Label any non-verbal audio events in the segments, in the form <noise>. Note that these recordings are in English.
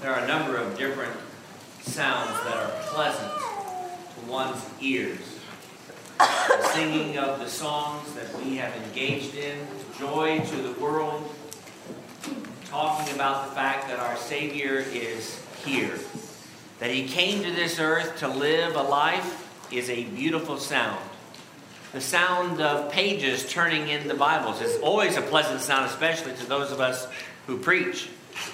There are a number of different sounds that are pleasant to one's ears. The singing of the songs that we have engaged in, joy to the world, talking about the fact that our Savior is here, that He came to this earth to live a life is a beautiful sound. The sound of pages turning in the Bibles is always a pleasant sound, especially to those of us who preach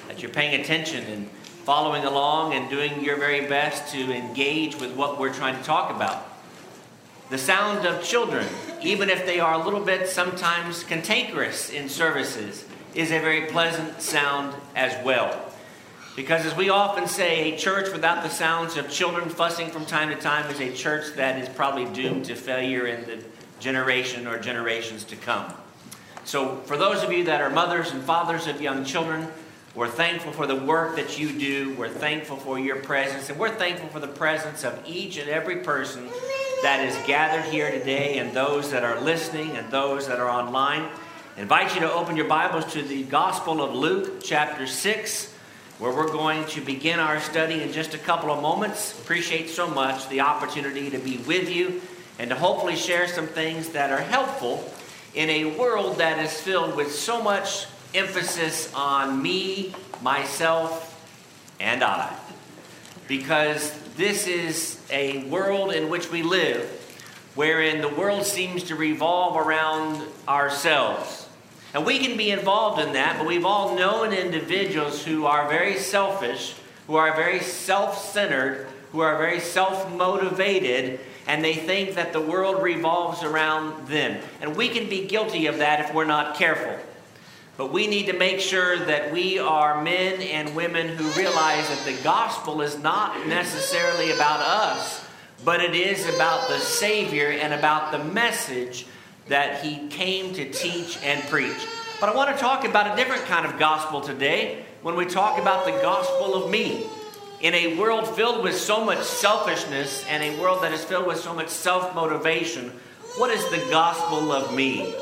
that you're paying attention and following along and doing your very best to engage with what we're trying to talk about. The sound of children, even if they are a little bit sometimes cantankerous in services, is a very pleasant sound as well. Because, as we often say, a church without the sounds of children fussing from time to time is a church that is probably doomed to failure in the generation or generations to come. So, for those of you that are mothers and fathers of young children, we're thankful for the work that you do. We're thankful for your presence. And we're thankful for the presence of each and every person that is gathered here today and those that are listening and those that are online. I invite you to open your Bibles to the Gospel of Luke, chapter 6, where we're going to begin our study in just a couple of moments. Appreciate so much the opportunity to be with you and to hopefully share some things that are helpful in a world that is filled with so much emphasis on me, myself, and I. Because this is a world in which we live wherein the world seems to revolve around ourselves. And we can be involved in that, but we've all known individuals who are very selfish, who are very self centered, who are very self motivated, and they think that the world revolves around them. And we can be guilty of that if we're not careful. But we need to make sure that we are men and women who realize that the gospel is not necessarily about us, but it is about the Savior and about the message that He came to teach and preach. But I want to talk about a different kind of gospel today when we talk about the gospel of me. In a world filled with so much selfishness and a world that is filled with so much self motivation, what is the gospel of me?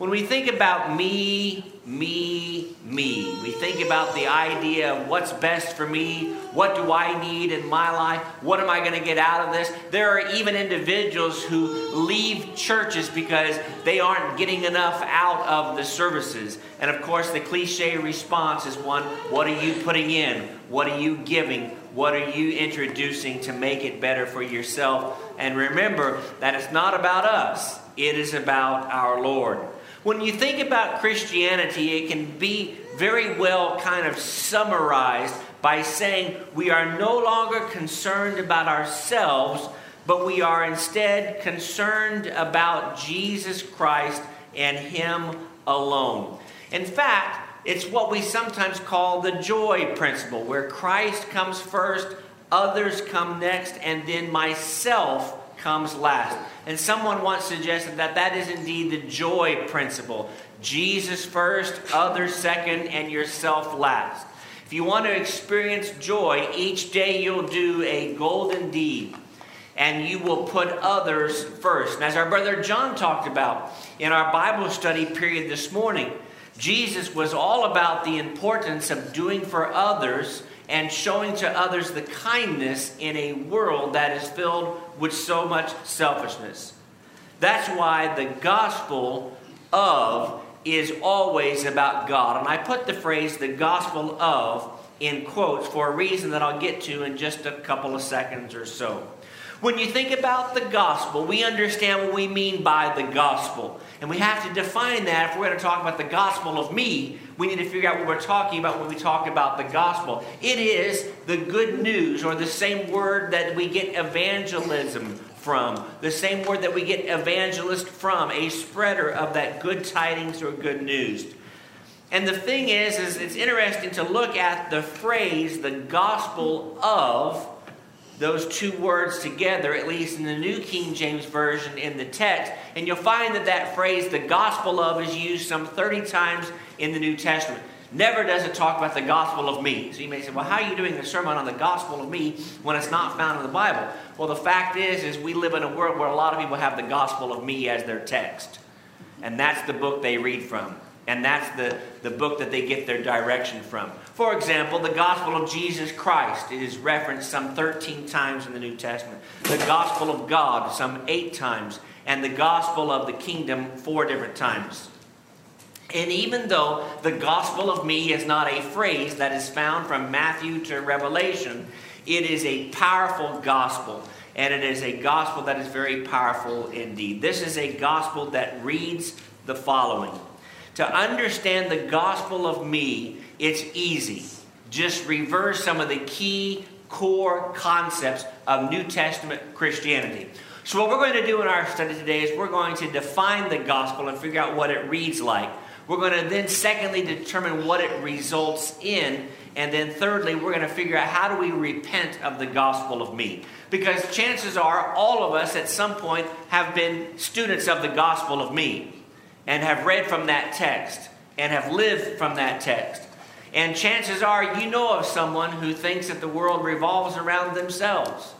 When we think about me, me, me, we think about the idea of what's best for me, what do I need in my life, what am I going to get out of this. There are even individuals who leave churches because they aren't getting enough out of the services. And of course, the cliche response is one what are you putting in? What are you giving? What are you introducing to make it better for yourself? And remember that it's not about us, it is about our Lord. When you think about Christianity, it can be very well kind of summarized by saying we are no longer concerned about ourselves, but we are instead concerned about Jesus Christ and Him alone. In fact, it's what we sometimes call the joy principle, where Christ comes first, others come next, and then myself comes last. And someone once suggested that that is indeed the joy principle Jesus first, others second, and yourself last. If you want to experience joy, each day you'll do a golden deed and you will put others first. And as our brother John talked about in our Bible study period this morning, Jesus was all about the importance of doing for others and showing to others the kindness in a world that is filled with so much selfishness. That's why the gospel of is always about God. And I put the phrase the gospel of in quotes for a reason that I'll get to in just a couple of seconds or so. When you think about the gospel, we understand what we mean by the gospel. And we have to define that if we're going to talk about the gospel of me, we need to figure out what we're talking about when we talk about the gospel. It is the good news, or the same word that we get evangelism from, the same word that we get evangelist from, a spreader of that good tidings or good news. And the thing is, is it's interesting to look at the phrase, the gospel of those two words together, at least in the New King James Version in the text. And you'll find that that phrase, the gospel of, is used some 30 times in the New Testament. Never does it talk about the gospel of me. So you may say, well, how are you doing a sermon on the gospel of me when it's not found in the Bible? Well, the fact is, is we live in a world where a lot of people have the gospel of me as their text. And that's the book they read from. And that's the, the book that they get their direction from. For example, the gospel of Jesus Christ is referenced some 13 times in the New Testament. The gospel of God, some eight times. And the gospel of the kingdom, four different times. And even though the gospel of me is not a phrase that is found from Matthew to Revelation, it is a powerful gospel. And it is a gospel that is very powerful indeed. This is a gospel that reads the following To understand the gospel of me, it's easy. Just reverse some of the key core concepts of New Testament Christianity. So, what we're going to do in our study today is we're going to define the gospel and figure out what it reads like. We're going to then, secondly, determine what it results in. And then, thirdly, we're going to figure out how do we repent of the gospel of me. Because chances are all of us at some point have been students of the gospel of me and have read from that text and have lived from that text. And chances are you know of someone who thinks that the world revolves around themselves.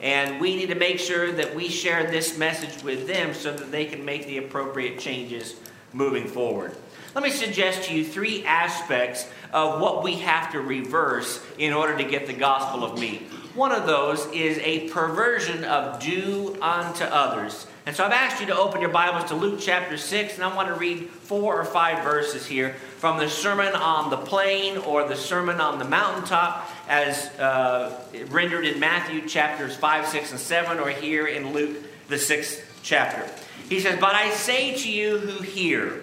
And we need to make sure that we share this message with them so that they can make the appropriate changes moving forward. Let me suggest to you three aspects of what we have to reverse in order to get the gospel of me. One of those is a perversion of do unto others. And so I've asked you to open your Bibles to Luke chapter 6, and I want to read four or five verses here from the Sermon on the Plain or the Sermon on the Mountaintop, as uh, rendered in Matthew chapters 5, 6, and 7, or here in Luke, the sixth chapter. He says, But I say to you who hear,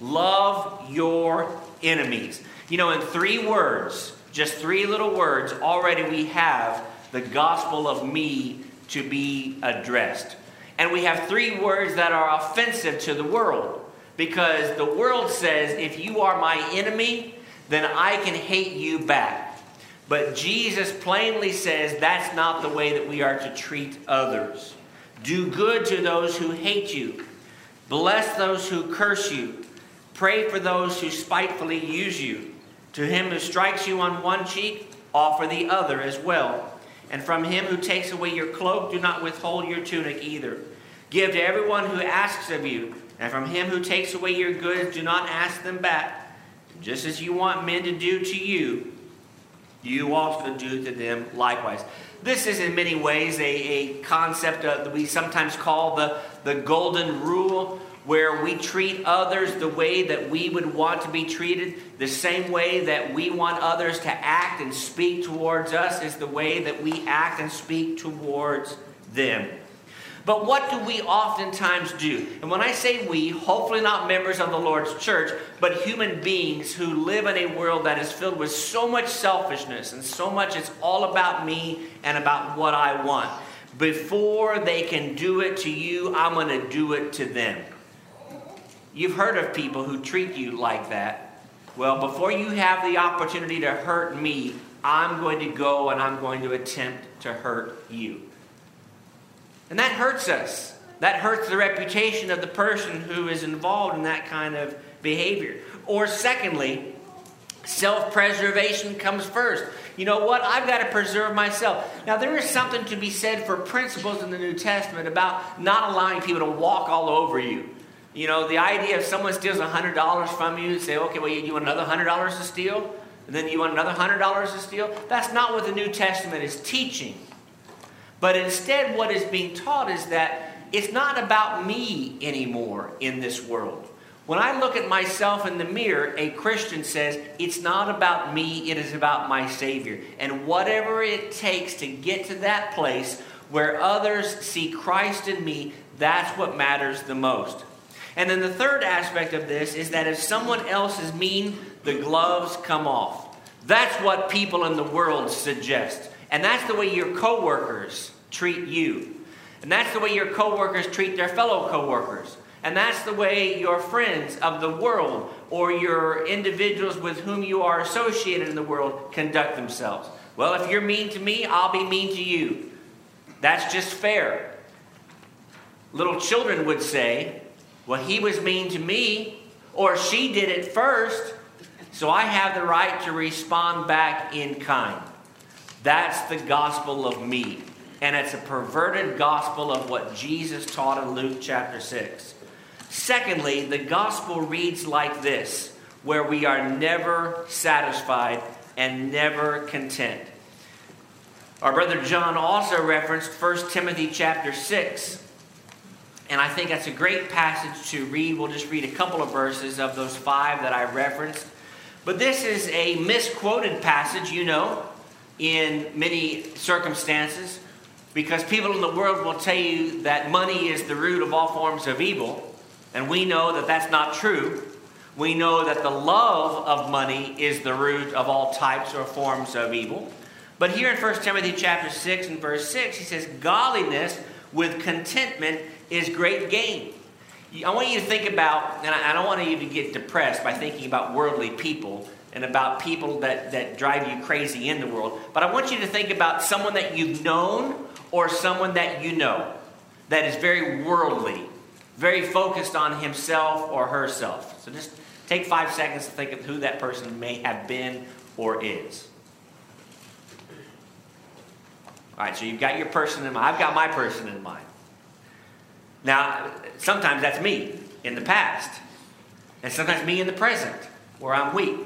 Love your enemies. You know, in three words, just three little words, already we have the gospel of me to be addressed. And we have three words that are offensive to the world because the world says, if you are my enemy, then I can hate you back. But Jesus plainly says that's not the way that we are to treat others. Do good to those who hate you, bless those who curse you. Pray for those who spitefully use you. To him who strikes you on one cheek, offer the other as well. And from him who takes away your cloak, do not withhold your tunic either. Give to everyone who asks of you, and from him who takes away your goods, do not ask them back. Just as you want men to do to you, you also do to them likewise. This is in many ways a, a concept that we sometimes call the, the golden rule where we treat others the way that we would want to be treated, the same way that we want others to act and speak towards us is the way that we act and speak towards them. But what do we oftentimes do? And when I say we, hopefully not members of the Lord's church, but human beings who live in a world that is filled with so much selfishness and so much it's all about me and about what I want. Before they can do it to you, I'm going to do it to them. You've heard of people who treat you like that. Well, before you have the opportunity to hurt me, I'm going to go and I'm going to attempt to hurt you. And that hurts us. That hurts the reputation of the person who is involved in that kind of behavior. Or, secondly, self preservation comes first. You know what? I've got to preserve myself. Now, there is something to be said for principles in the New Testament about not allowing people to walk all over you. You know, the idea if someone steals $100 from you, say, okay, well, you, want another $100 to steal? And then you want another $100 to steal? That's not what the New Testament is teaching. But instead, what is being taught is that it's not about me anymore in this world. When I look at myself in the mirror, a Christian says, It's not about me, it is about my Savior. And whatever it takes to get to that place where others see Christ in me, that's what matters the most. And then the third aspect of this is that if someone else is mean, the gloves come off. That's what people in the world suggest. And that's the way your coworkers treat you. And that's the way your coworkers treat their fellow coworkers. And that's the way your friends of the world or your individuals with whom you are associated in the world conduct themselves. Well, if you're mean to me, I'll be mean to you. That's just fair. Little children would say, well, he was mean to me, or she did it first, so I have the right to respond back in kind. That's the gospel of me. And it's a perverted gospel of what Jesus taught in Luke chapter 6. Secondly, the gospel reads like this, where we are never satisfied and never content. Our brother John also referenced 1 Timothy chapter 6. And I think that's a great passage to read. We'll just read a couple of verses of those five that I referenced. But this is a misquoted passage, you know, in many circumstances, because people in the world will tell you that money is the root of all forms of evil. And we know that that's not true. We know that the love of money is the root of all types or forms of evil. But here in 1 Timothy chapter 6 and verse 6, he says, Godliness with contentment is great gain. I want you to think about, and I don't want you to get depressed by thinking about worldly people and about people that, that drive you crazy in the world, but I want you to think about someone that you've known or someone that you know that is very worldly, very focused on himself or herself. So just take five seconds to think of who that person may have been or is. All right, so you've got your person in mind. I've got my person in mind. Now, sometimes that's me in the past, and sometimes me in the present, where I'm weak.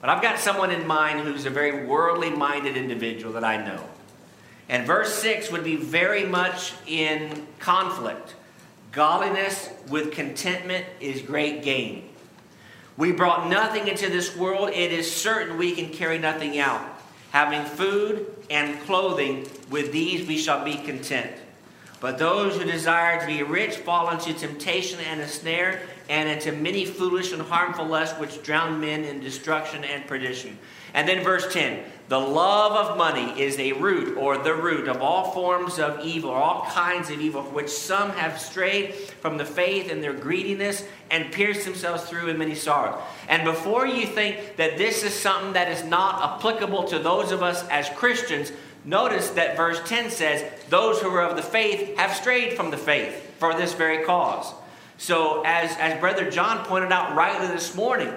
But I've got someone in mind who's a very worldly minded individual that I know. And verse 6 would be very much in conflict. Godliness with contentment is great gain. We brought nothing into this world, it is certain we can carry nothing out having food and clothing, with these we shall be content. But those who desire to be rich fall into temptation and a snare, and into many foolish and harmful lusts which drown men in destruction and perdition. And then verse 10 the love of money is a root or the root of all forms of evil, all kinds of evil, which some have strayed from the faith in their greediness and pierced themselves through in many sorrows. And before you think that this is something that is not applicable to those of us as Christians, notice that verse 10 says, Those who are of the faith have strayed from the faith for this very cause. So, as, as Brother John pointed out rightly this morning,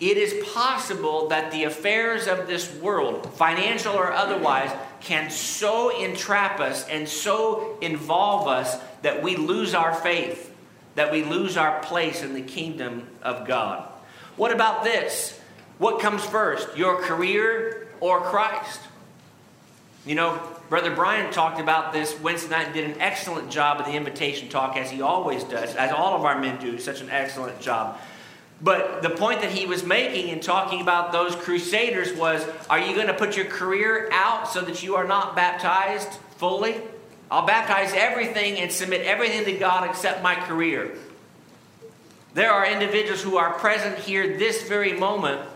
it is possible that the affairs of this world, financial or otherwise, can so entrap us and so involve us that we lose our faith, that we lose our place in the kingdom of God. What about this? What comes first, your career or Christ? You know, Brother Brian talked about this Wednesday night and did an excellent job of the invitation talk, as he always does, as all of our men do, such an excellent job. But the point that he was making in talking about those crusaders was are you going to put your career out so that you are not baptized fully? I'll baptize everything and submit everything to God except my career. There are individuals who are present here this very moment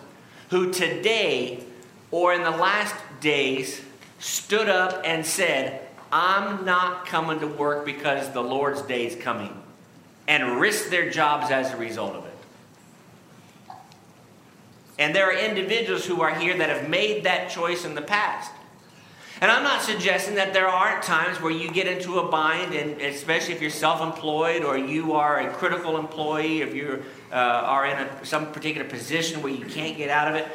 who today or in the last days stood up and said, I'm not coming to work because the Lord's day is coming, and risked their jobs as a result of it. And there are individuals who are here that have made that choice in the past. And I'm not suggesting that there aren't times where you get into a bind, and especially if you're self employed or you are a critical employee, if you uh, are in a, some particular position where you can't get out of it.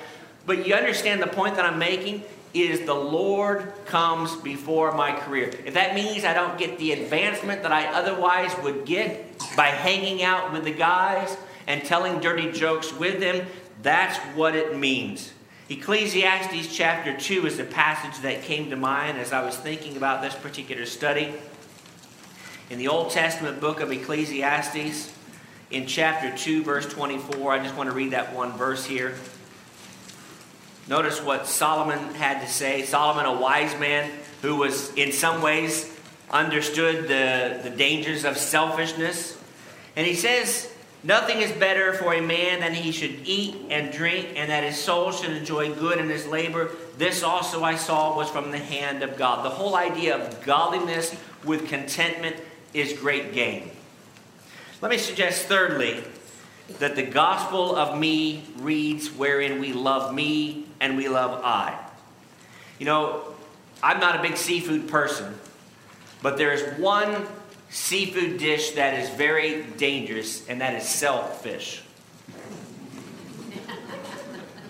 But you understand the point that I'm making is the Lord comes before my career. If that means I don't get the advancement that I otherwise would get by hanging out with the guys and telling dirty jokes with them, that's what it means. Ecclesiastes chapter 2 is the passage that came to mind as I was thinking about this particular study. In the Old Testament book of Ecclesiastes, in chapter 2, verse 24, I just want to read that one verse here. Notice what Solomon had to say. Solomon, a wise man who was in some ways understood the, the dangers of selfishness. And he says, Nothing is better for a man than he should eat and drink, and that his soul should enjoy good in his labor. This also I saw was from the hand of God. The whole idea of godliness with contentment is great gain. Let me suggest, thirdly, that the gospel of me reads wherein we love me and we love I. You know, I'm not a big seafood person, but there's one seafood dish that is very dangerous, and that is shellfish.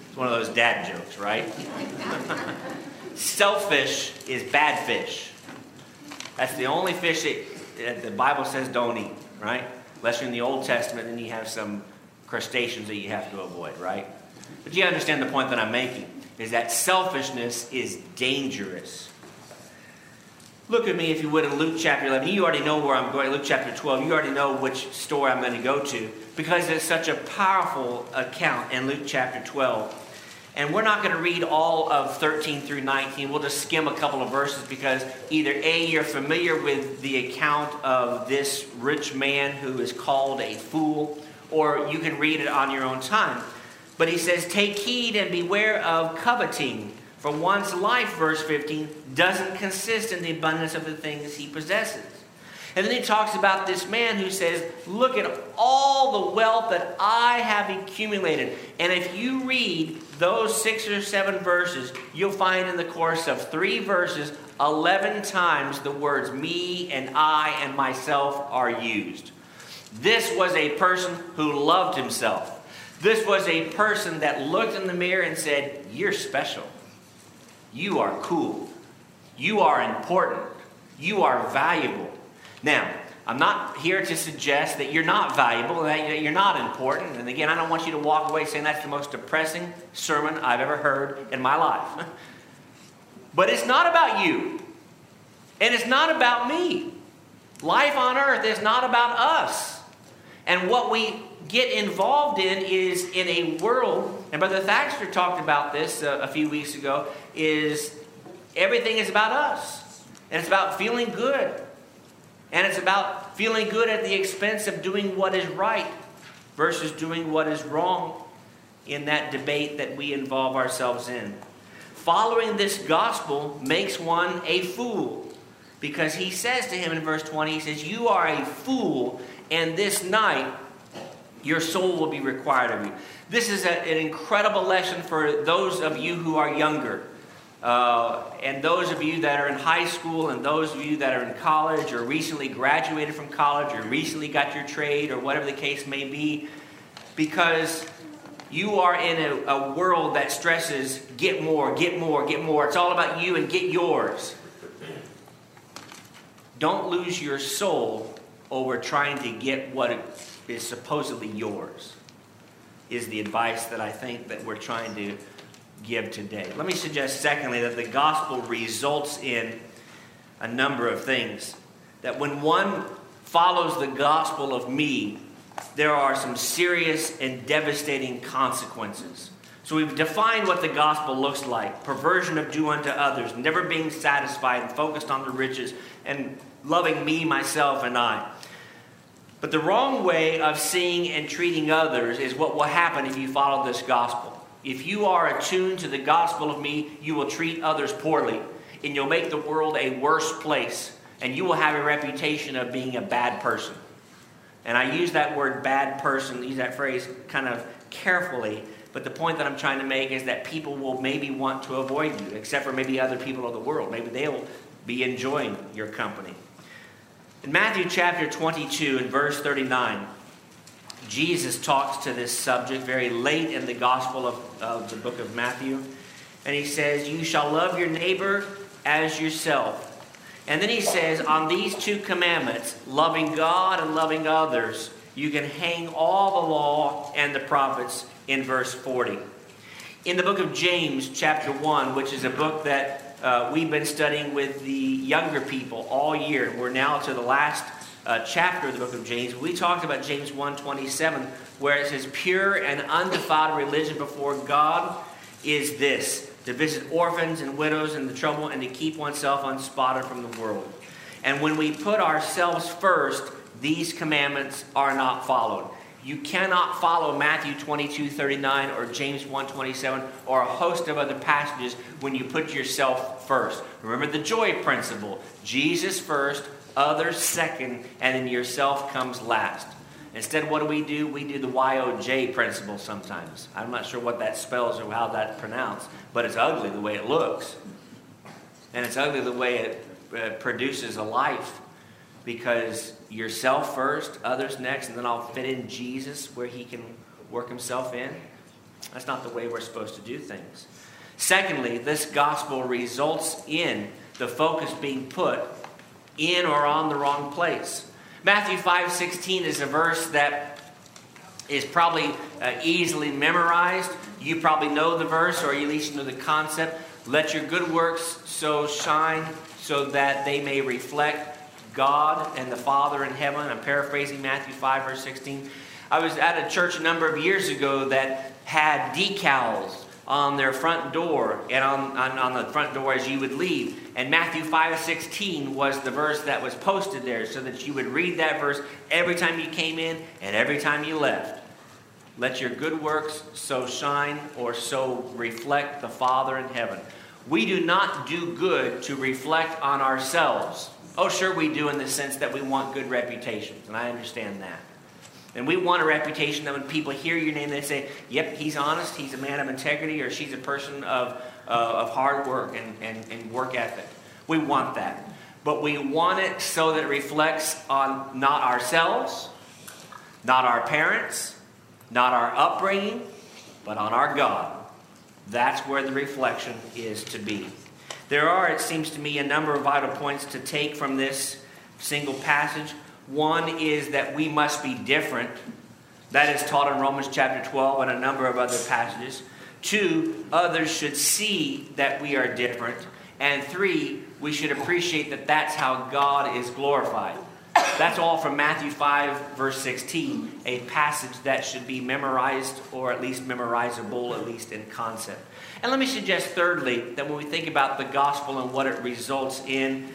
It's one of those dad jokes, right? Shellfish is bad fish. That's the only fish that the Bible says don't eat, right? Unless you're in the Old Testament, then you have some crustaceans that you have to avoid, right? But you understand the point that I'm making is that selfishness is dangerous. Look at me, if you would, in Luke chapter 11. You already know where I'm going. Luke chapter 12. You already know which story I'm going to go to because it's such a powerful account in Luke chapter 12. And we're not going to read all of 13 through 19. We'll just skim a couple of verses because either A, you're familiar with the account of this rich man who is called a fool, or you can read it on your own time. But he says, Take heed and beware of coveting for one's life, verse 15, doesn't consist in the abundance of the things he possesses. And then he talks about this man who says, Look at all the wealth that I have accumulated. And if you read those six or seven verses, you'll find in the course of three verses, 11 times the words me and I and myself are used. This was a person who loved himself. This was a person that looked in the mirror and said, You're special. You are cool. You are important. You are valuable. Now, I'm not here to suggest that you're not valuable, that you're not important. And again, I don't want you to walk away saying that's the most depressing sermon I've ever heard in my life. <laughs> but it's not about you, and it's not about me. Life on earth is not about us. And what we get involved in is in a world, and Brother Thaxter talked about this uh, a few weeks ago, is everything is about us. And it's about feeling good. And it's about feeling good at the expense of doing what is right versus doing what is wrong in that debate that we involve ourselves in. Following this gospel makes one a fool because he says to him in verse 20, he says, You are a fool, and this night your soul will be required of you. This is a, an incredible lesson for those of you who are younger. Uh, and those of you that are in high school, and those of you that are in college, or recently graduated from college, or recently got your trade, or whatever the case may be, because you are in a, a world that stresses get more, get more, get more. It's all about you and get yours. Don't lose your soul over trying to get what is supposedly yours, is the advice that I think that we're trying to give today. Let me suggest, secondly, that the gospel results in a number of things. That when one follows the gospel of me, there are some serious and devastating consequences. So we've defined what the gospel looks like perversion of do unto others, never being satisfied and focused on the riches, and loving me, myself, and I. But the wrong way of seeing and treating others is what will happen if you follow this gospel. If you are attuned to the gospel of me, you will treat others poorly, and you'll make the world a worse place, and you will have a reputation of being a bad person. And I use that word bad person, use that phrase kind of carefully, but the point that I'm trying to make is that people will maybe want to avoid you, except for maybe other people of the world. Maybe they'll be enjoying your company. In Matthew chapter 22 and verse 39, Jesus talks to this subject very late in the Gospel of, of the book of Matthew. And he says, You shall love your neighbor as yourself. And then he says, On these two commandments, loving God and loving others, you can hang all the law and the prophets in verse 40. In the book of James, chapter 1, which is a book that uh, we've been studying with the younger people all year, we're now to the last uh, chapter of the book of James, we talked about James 1.27, where it says, Pure and undefiled religion before God is this, to visit orphans and widows in the trouble and to keep oneself unspotted from the world. And when we put ourselves first, these commandments are not followed. You cannot follow Matthew 22, 39 or James 1, 27 or a host of other passages when you put yourself first. Remember the joy principle Jesus first, others second, and then yourself comes last. Instead, what do we do? We do the YOJ principle sometimes. I'm not sure what that spells or how that's pronounced, but it's ugly the way it looks. And it's ugly the way it uh, produces a life because yourself first, others next, and then I'll fit in Jesus where he can work himself in. That's not the way we're supposed to do things. Secondly, this gospel results in the focus being put in or on the wrong place. Matthew 5 16 is a verse that is probably uh, easily memorized. You probably know the verse, or at least know the concept. Let your good works so shine so that they may reflect God and the Father in heaven. I'm paraphrasing Matthew 5, verse 16. I was at a church a number of years ago that had decals on their front door and on, on, on, the front door as you would leave. And Matthew 5 16 was the verse that was posted there so that you would read that verse every time you came in and every time you left. Let your good works so shine or so reflect the Father in heaven. We do not do good to reflect on ourselves. Oh, sure, we do in the sense that we want good reputations, and I understand that. And we want a reputation that when people hear your name, they say, yep, he's honest, he's a man of integrity, or she's a person of, uh, of hard work and, and, and work ethic. We want that. But we want it so that it reflects on not ourselves, not our parents, not our upbringing, but on our God. That's where the reflection is to be. There are, it seems to me, a number of vital points to take from this single passage. One is that we must be different. That is taught in Romans chapter 12 and a number of other passages. Two, others should see that we are different. And three, we should appreciate that that's how God is glorified. That's all from Matthew 5, verse 16, a passage that should be memorized or at least memorizable, at least in concept. And let me suggest, thirdly, that when we think about the gospel and what it results in,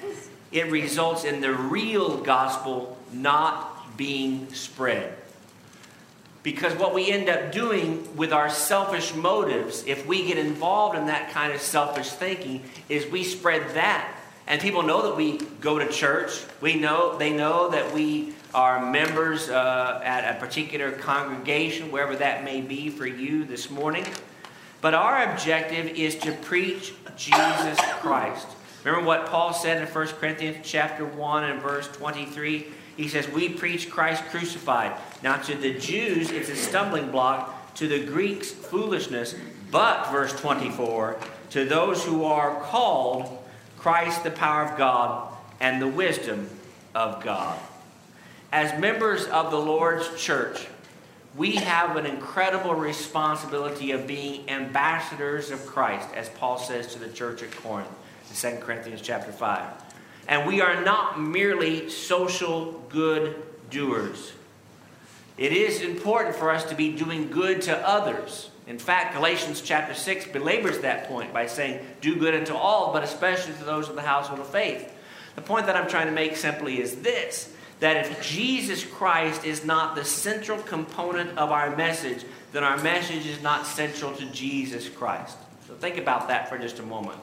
it results in the real gospel not being spread. Because what we end up doing with our selfish motives, if we get involved in that kind of selfish thinking, is we spread that. And people know that we go to church. We know they know that we are members uh, at a particular congregation, wherever that may be for you this morning. But our objective is to preach Jesus Christ. Remember what Paul said in 1 Corinthians chapter 1 and verse 23? He says, We preach Christ crucified. Now, to the Jews, it's a stumbling block. To the Greeks, foolishness. But, verse 24, to those who are called, Christ, the power of God and the wisdom of God. As members of the Lord's church, we have an incredible responsibility of being ambassadors of Christ, as Paul says to the church at Corinth in 2 Corinthians chapter 5. And we are not merely social good doers. It is important for us to be doing good to others. In fact, Galatians chapter 6 belabors that point by saying, Do good unto all, but especially to those of the household of faith. The point that I'm trying to make simply is this that if Jesus Christ is not the central component of our message, then our message is not central to Jesus Christ. So think about that for just a moment.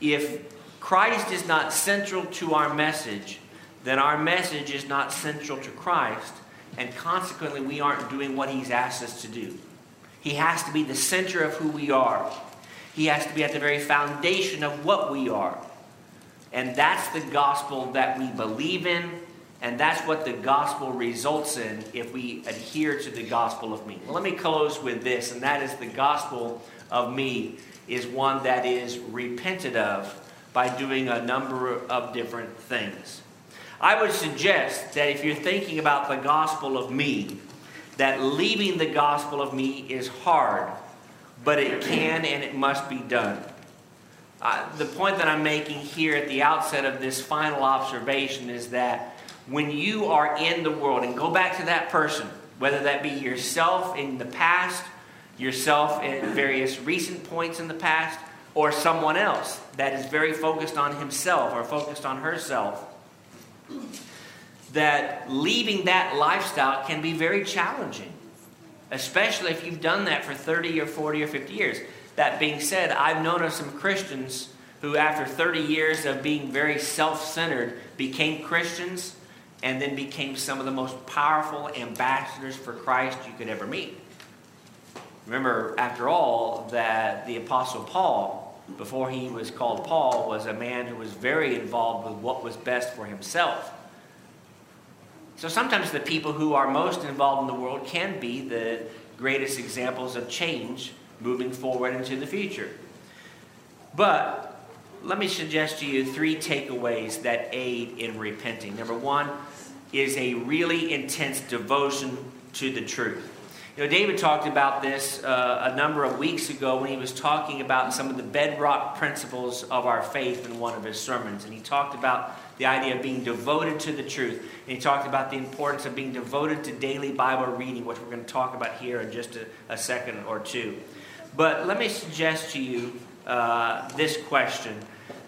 If Christ is not central to our message, then our message is not central to Christ, and consequently, we aren't doing what He's asked us to do. He has to be the center of who we are, He has to be at the very foundation of what we are. And that's the gospel that we believe in and that's what the gospel results in if we adhere to the gospel of me. Well, let me close with this, and that is the gospel of me is one that is repented of by doing a number of different things. I would suggest that if you're thinking about the gospel of me, that leaving the gospel of me is hard, but it can and it must be done. Uh, the point that I'm making here at the outset of this final observation is that when you are in the world, and go back to that person, whether that be yourself in the past, yourself at various recent points in the past, or someone else that is very focused on himself or focused on herself, that leaving that lifestyle can be very challenging, especially if you've done that for 30 or 40 or 50 years. That being said, I've known of some Christians who, after 30 years of being very self centered, became Christians and then became some of the most powerful ambassadors for Christ you could ever meet. Remember, after all, that the Apostle Paul, before he was called Paul, was a man who was very involved with what was best for himself. So sometimes the people who are most involved in the world can be the greatest examples of change moving forward into the future. But let me suggest to you three takeaways that aid in repenting. Number one, is a really intense devotion to the truth. You know, David talked about this uh, a number of weeks ago when he was talking about some of the bedrock principles of our faith in one of his sermons. And he talked about the idea of being devoted to the truth. And he talked about the importance of being devoted to daily Bible reading, which we're going to talk about here in just a, a second or two. But let me suggest to you uh, this question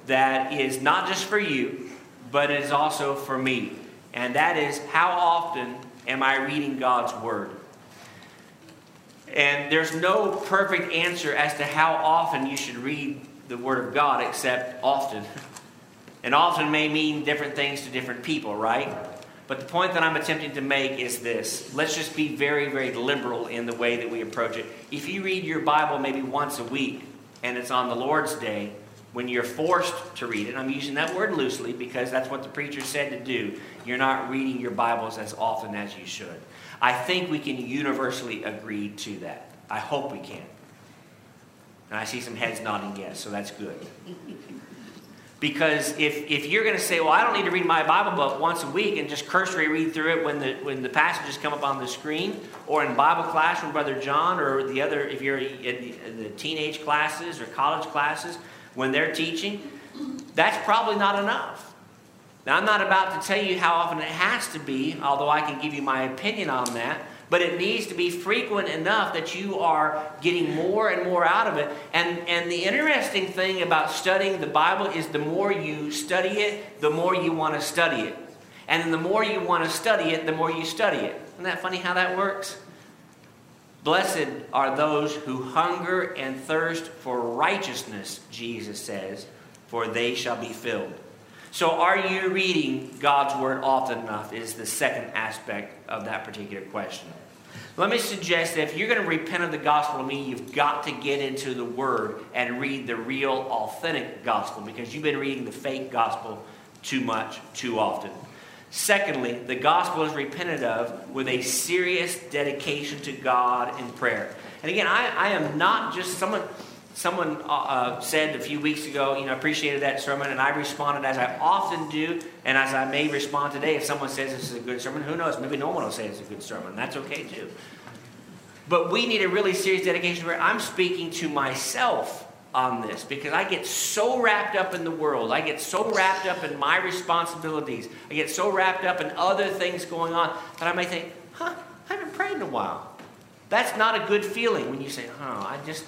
that is not just for you, but it is also for me. And that is how often am I reading God's Word? And there's no perfect answer as to how often you should read the Word of God, except often. <laughs> And often may mean different things to different people, right? But the point that I'm attempting to make is this. Let's just be very, very liberal in the way that we approach it. If you read your Bible maybe once a week and it's on the Lord's Day, when you're forced to read it, I'm using that word loosely because that's what the preacher said to do, you're not reading your Bibles as often as you should. I think we can universally agree to that. I hope we can. And I see some heads nodding yes, so that's good. Because if, if you're going to say, well, I don't need to read my Bible book once a week and just cursory read through it when the, when the passages come up on the screen, or in Bible class from Brother John, or the other, if you're in the teenage classes or college classes, when they're teaching, that's probably not enough. Now, I'm not about to tell you how often it has to be, although I can give you my opinion on that, but it needs to be frequent enough that you are getting more and more out of it. And, and the interesting thing about studying the Bible is the more you study it, the more you want to study it. And the more you want to study it, the more you study it. Isn't that funny how that works? Blessed are those who hunger and thirst for righteousness, Jesus says, for they shall be filled. So, are you reading God's Word often enough? Is the second aspect of that particular question. Let me suggest that if you're going to repent of the gospel to me, you've got to get into the Word and read the real, authentic gospel because you've been reading the fake gospel too much, too often. Secondly, the gospel is repented of with a serious dedication to God in prayer. And again, I, I am not just someone. Someone uh, uh, said a few weeks ago, you know, appreciated that sermon, and I responded as I often do, and as I may respond today. If someone says this is a good sermon, who knows? Maybe no one will say it's a good sermon. That's okay too. But we need a really serious dedication. Where I'm speaking to myself on this because I get so wrapped up in the world. I get so wrapped up in my responsibilities. I get so wrapped up in other things going on that I may think, huh, I haven't prayed in a while. That's not a good feeling when you say, oh, I just,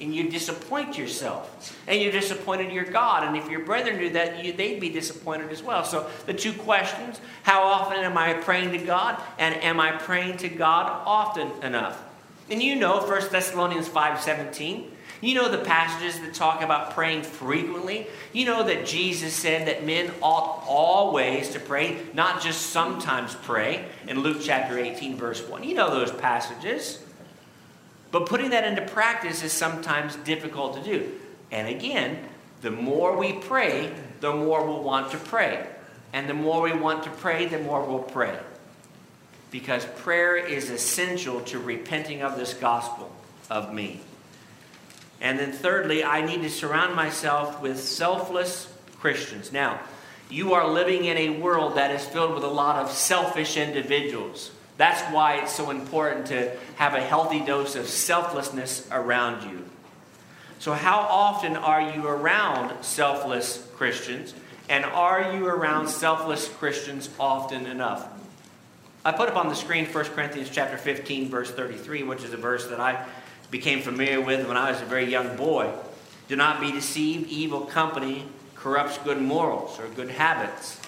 and you disappoint yourself. And you're disappointed your God. And if your brethren knew that, you, they'd be disappointed as well. So the two questions how often am I praying to God? And am I praying to God often enough? And you know 1 Thessalonians 5 17 you know the passages that talk about praying frequently. You know that Jesus said that men ought always to pray, not just sometimes pray, in Luke chapter 18, verse 1. You know those passages. But putting that into practice is sometimes difficult to do. And again, the more we pray, the more we'll want to pray. And the more we want to pray, the more we'll pray. Because prayer is essential to repenting of this gospel of me. And then, thirdly, I need to surround myself with selfless Christians. Now, you are living in a world that is filled with a lot of selfish individuals. That's why it's so important to have a healthy dose of selflessness around you. So, how often are you around selfless Christians? And are you around selfless Christians often enough? I put up on the screen 1 Corinthians chapter 15 verse 33, which is a verse that I became familiar with when I was a very young boy. Do not be deceived. Evil company corrupts good morals or good habits.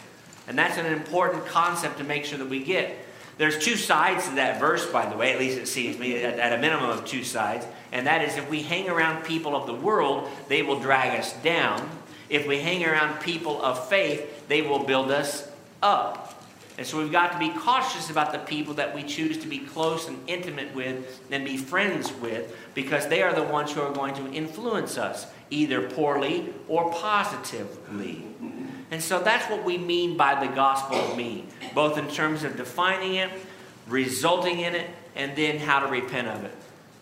And that's an important concept to make sure that we get. There's two sides to that verse, by the way, at least it seems to me, at, at a minimum of two sides. And that is if we hang around people of the world, they will drag us down. If we hang around people of faith, they will build us up. And so we've got to be cautious about the people that we choose to be close and intimate with and be friends with because they are the ones who are going to influence us, either poorly or positively. And so that's what we mean by the gospel of me, both in terms of defining it, resulting in it, and then how to repent of it.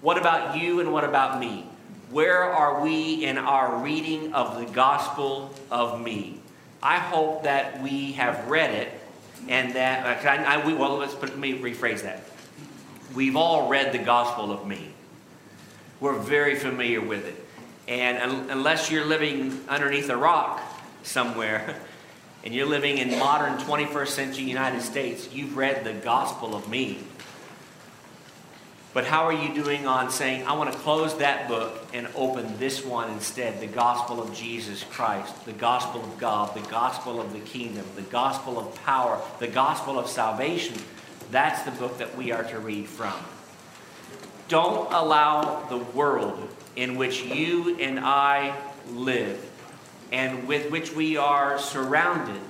What about you and what about me? Where are we in our reading of the gospel of me? I hope that we have read it And that, uh, I, I, we, well, let's put, let me rephrase that. We've all read the Gospel of Me. We're very familiar with it. And un- unless you're living underneath a rock somewhere, <laughs> and you're living in modern 21st century United States, you've read the Gospel of Me. But how are you doing on saying, I want to close that book and open this one instead? The gospel of Jesus Christ, the gospel of God, the gospel of the kingdom, the gospel of power, the gospel of salvation. That's the book that we are to read from. Don't allow the world in which you and I live and with which we are surrounded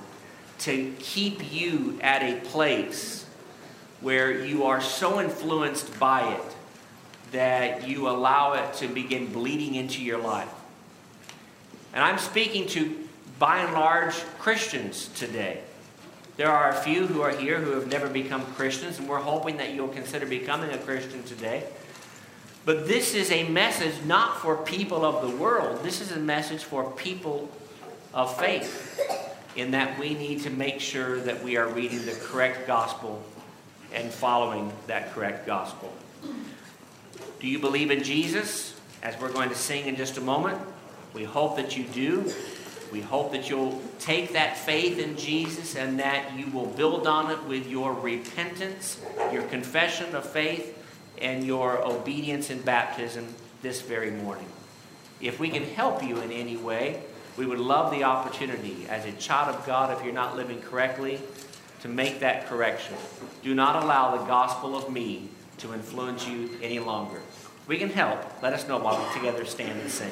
to keep you at a place where you are so influenced by it that you allow it to begin bleeding into your life. And I'm speaking to, by and large, Christians today. There are a few who are here who have never become Christians, and we're hoping that you'll consider becoming a Christian today. But this is a message not for people of the world, this is a message for people of faith, in that we need to make sure that we are reading the correct gospel and following that correct gospel. Do you believe in Jesus? As we're going to sing in just a moment, we hope that you do. We hope that you'll take that faith in Jesus and that you will build on it with your repentance, your confession of faith, and your obedience in baptism this very morning. If we can help you in any way, we would love the opportunity as a child of God, if you're not living correctly, to make that correction. Do not allow the gospel of me to influence you any longer. If we can help, let us know while we together stand and sing.